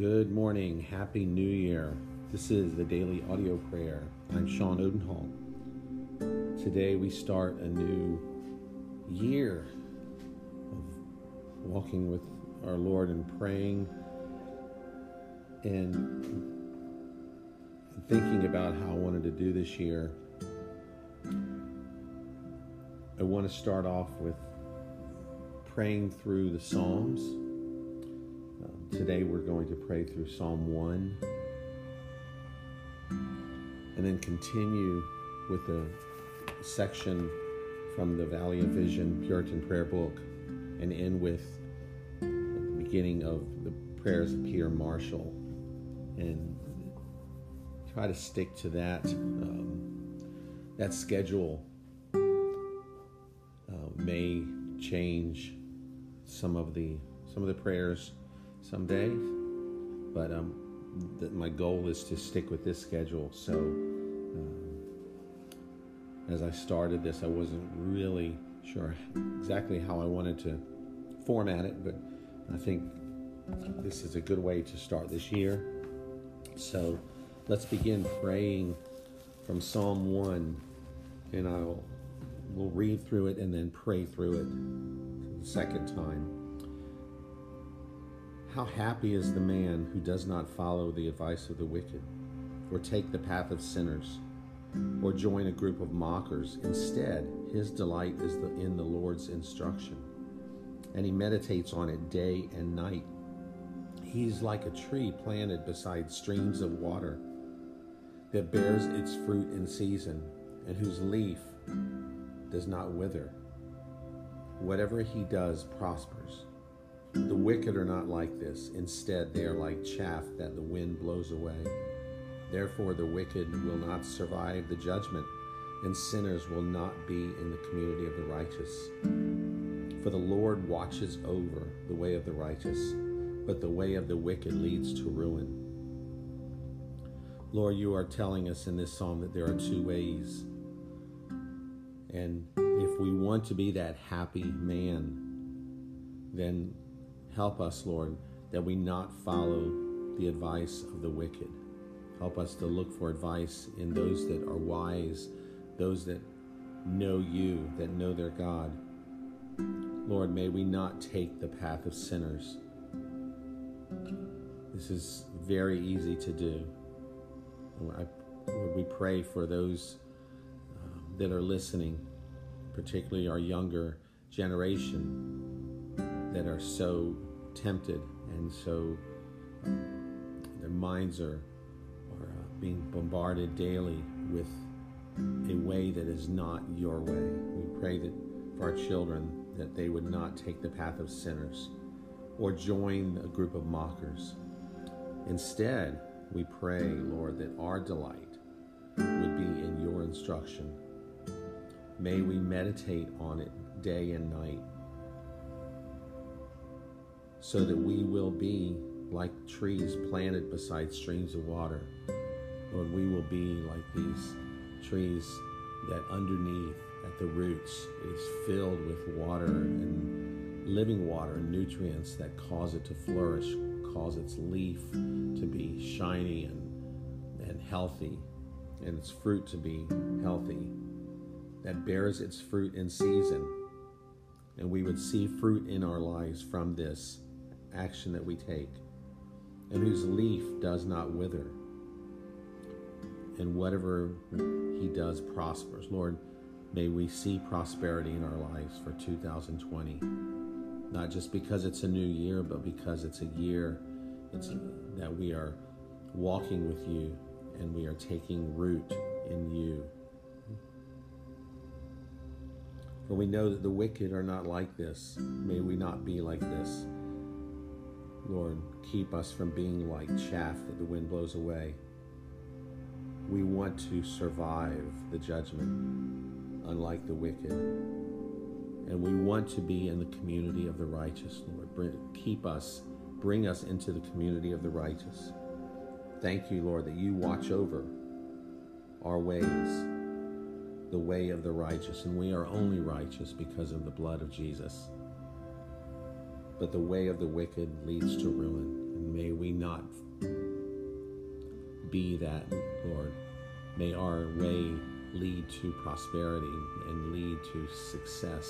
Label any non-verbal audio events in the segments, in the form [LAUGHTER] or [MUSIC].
Good morning. Happy New Year. This is the daily audio prayer. I'm Sean Odenhall. Today we start a new year of walking with our Lord and praying and thinking about how I wanted to do this year. I want to start off with praying through the Psalms Today we're going to pray through Psalm 1 and then continue with a section from the Valley of Vision Puritan Prayer Book and end with the beginning of the prayers of Peter Marshall. And try to stick to that um, that schedule uh, may change some of the some of the prayers some days, but um, the, my goal is to stick with this schedule. So, um, as I started this, I wasn't really sure exactly how I wanted to format it, but I think this is a good way to start this year. So, let's begin praying from Psalm 1, and I'll we'll read through it and then pray through it the second time. How happy is the man who does not follow the advice of the wicked, or take the path of sinners, or join a group of mockers. Instead, his delight is in the Lord's instruction, and he meditates on it day and night. He's like a tree planted beside streams of water that bears its fruit in season, and whose leaf does not wither. Whatever he does prospers. The wicked are not like this. Instead, they are like chaff that the wind blows away. Therefore, the wicked will not survive the judgment, and sinners will not be in the community of the righteous. For the Lord watches over the way of the righteous, but the way of the wicked leads to ruin. Lord, you are telling us in this psalm that there are two ways. And if we want to be that happy man, then Help us, Lord, that we not follow the advice of the wicked. Help us to look for advice in those that are wise, those that know you, that know their God. Lord, may we not take the path of sinners. This is very easy to do. Lord, we pray for those um, that are listening, particularly our younger generation that are so tempted and so their minds are, are uh, being bombarded daily with a way that is not your way. We pray that for our children that they would not take the path of sinners or join a group of mockers. Instead, we pray, Lord, that our delight would be in your instruction. May we meditate on it day and night so that we will be like trees planted beside streams of water. Lord, we will be like these trees that underneath, at the roots, is filled with water and living water and nutrients that cause it to flourish, cause its leaf to be shiny and, and healthy, and its fruit to be healthy, that bears its fruit in season. And we would see fruit in our lives from this action that we take, and whose leaf does not wither. And whatever he does prospers. Lord, may we see prosperity in our lives for 2020. Not just because it's a new year, but because it's a year it's, that we are walking with you and we are taking root in you. For we know that the wicked are not like this. May we not be like this. Lord, keep us from being like chaff that the wind blows away. We want to survive the judgment, unlike the wicked. And we want to be in the community of the righteous, Lord. Bring, keep us, bring us into the community of the righteous. Thank you, Lord, that you watch over our ways, the way of the righteous. And we are only righteous because of the blood of Jesus but the way of the wicked leads to ruin. And may we not be that, Lord. May our way lead to prosperity and lead to success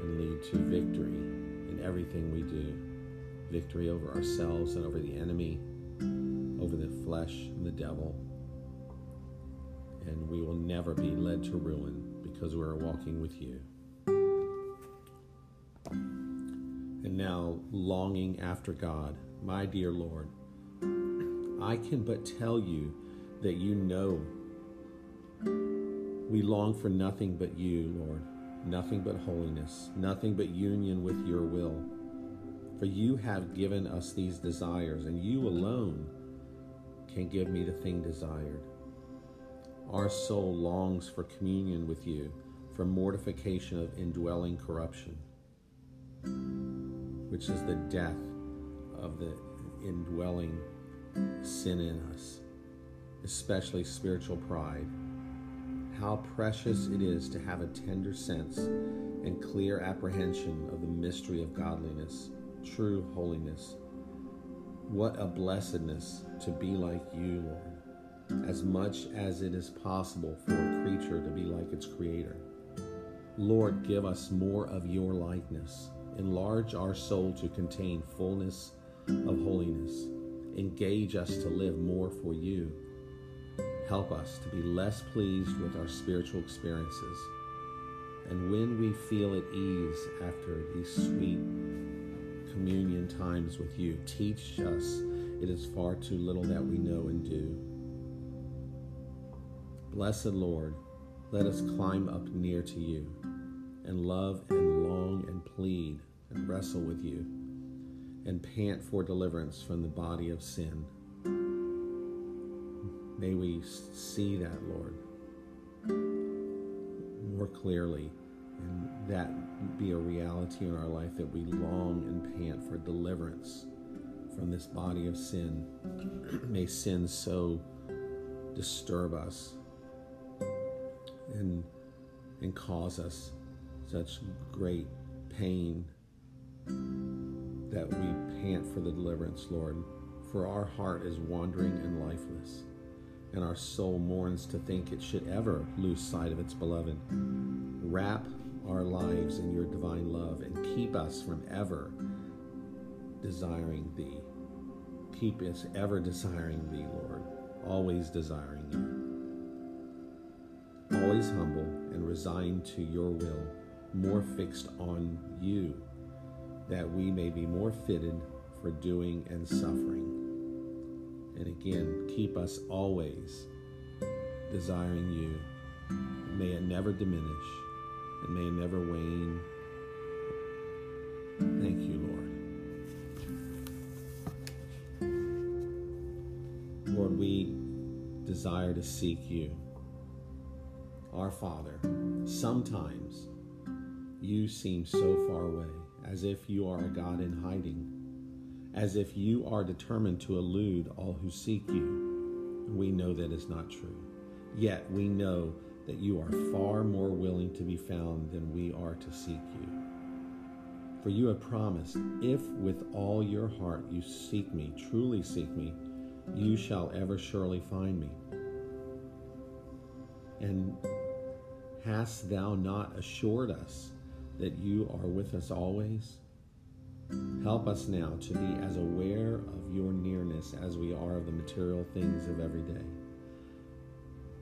and lead to victory in everything we do. Victory over ourselves and over the enemy, over the flesh and the devil. And we will never be led to ruin because we are walking with you. And now, longing after God, my dear Lord, I can but tell you that you know we long for nothing but you, Lord, nothing but holiness, nothing but union with your will. For you have given us these desires, and you alone can give me the thing desired. Our soul longs for communion with you, for mortification of indwelling corruption, which is the death of the indwelling sin in us, especially spiritual pride. How precious it is to have a tender sense and clear apprehension of the mystery of godliness, true holiness. What a blessedness to be like you, Lord, as much as it is possible for a creature to be like its creator. Lord, give us more of your likeness. Enlarge our soul to contain fullness of holiness. Engage us to live more for you Help us to be less pleased with our spiritual experiences. And when we feel at ease after these sweet communion times with you, teach us it is far too little that we know and do. Blessed Lord, let us climb up near to you and love and long and plead and wrestle with you and pant for deliverance from the body of sin. May we see that, Lord, more clearly, and that be a reality in our life that we long and pant for deliverance from this body of sin. [CLEARS THROAT] May sin so disturb us and, and cause us such great pain that we pant for the deliverance, Lord. For our heart is wandering and lifeless and our soul mourns to think it should ever lose sight of its beloved. Wrap our lives in your divine love and keep us from ever desiring thee. Keep us ever desiring thee, Lord, always desiring you. Always humble and resigned to your will, more fixed on you, that we may be more fitted for doing and suffering and again, keep us always desiring you. May it never diminish and may it never wane. Thank you, Lord. Lord, we desire to seek you. Our Father, sometimes you seem so far away, as if you are a God in hiding as if you are determined to elude all who seek you. We know that is not true. Yet we know that you are far more willing to be found than we are to seek you. For you have promised, if with all your heart you seek me, truly seek me, you shall ever surely find me. And hast thou not assured us that you are with us always? Help us now to be as aware of your nearness as we are of the material things of every day.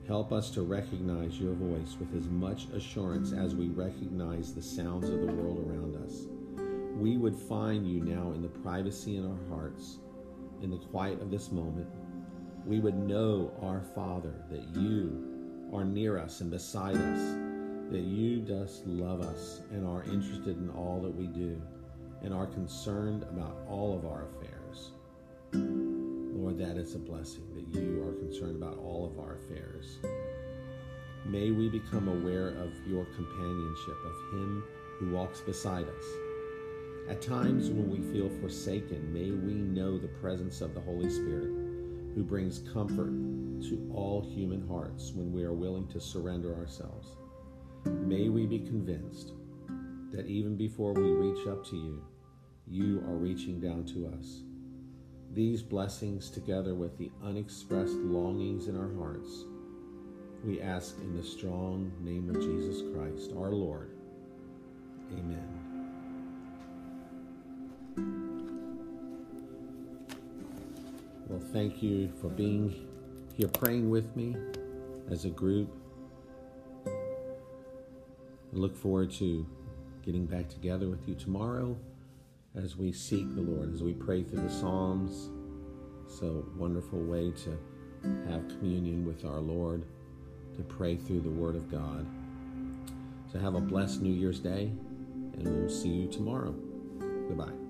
Help us to recognize your voice with as much assurance as we recognize the sounds of the world around us. We would find you now in the privacy in our hearts, in the quiet of this moment. We would know, our Father, that you are near us and beside us, that you dost love us and are interested in all that we do and are concerned about all of our affairs. Lord, that is a blessing that you are concerned about all of our affairs. May we become aware of your companionship, of Him who walks beside us. At times when we feel forsaken, may we know the presence of the Holy Spirit who brings comfort to all human hearts when we are willing to surrender ourselves. May we be convinced that even before we reach up to you, you are reaching down to us. these blessings together with the unexpressed longings in our hearts, we ask in the strong name of Jesus Christ, our Lord. Amen. Well, thank you for being here praying with me as a group. I look forward to getting back together with you tomorrow as we seek the Lord, as we pray through the Psalms. So wonderful way to have communion with our Lord, to pray through the Word of God. So have a blessed New Year's Day, and we'll see you tomorrow. Goodbye.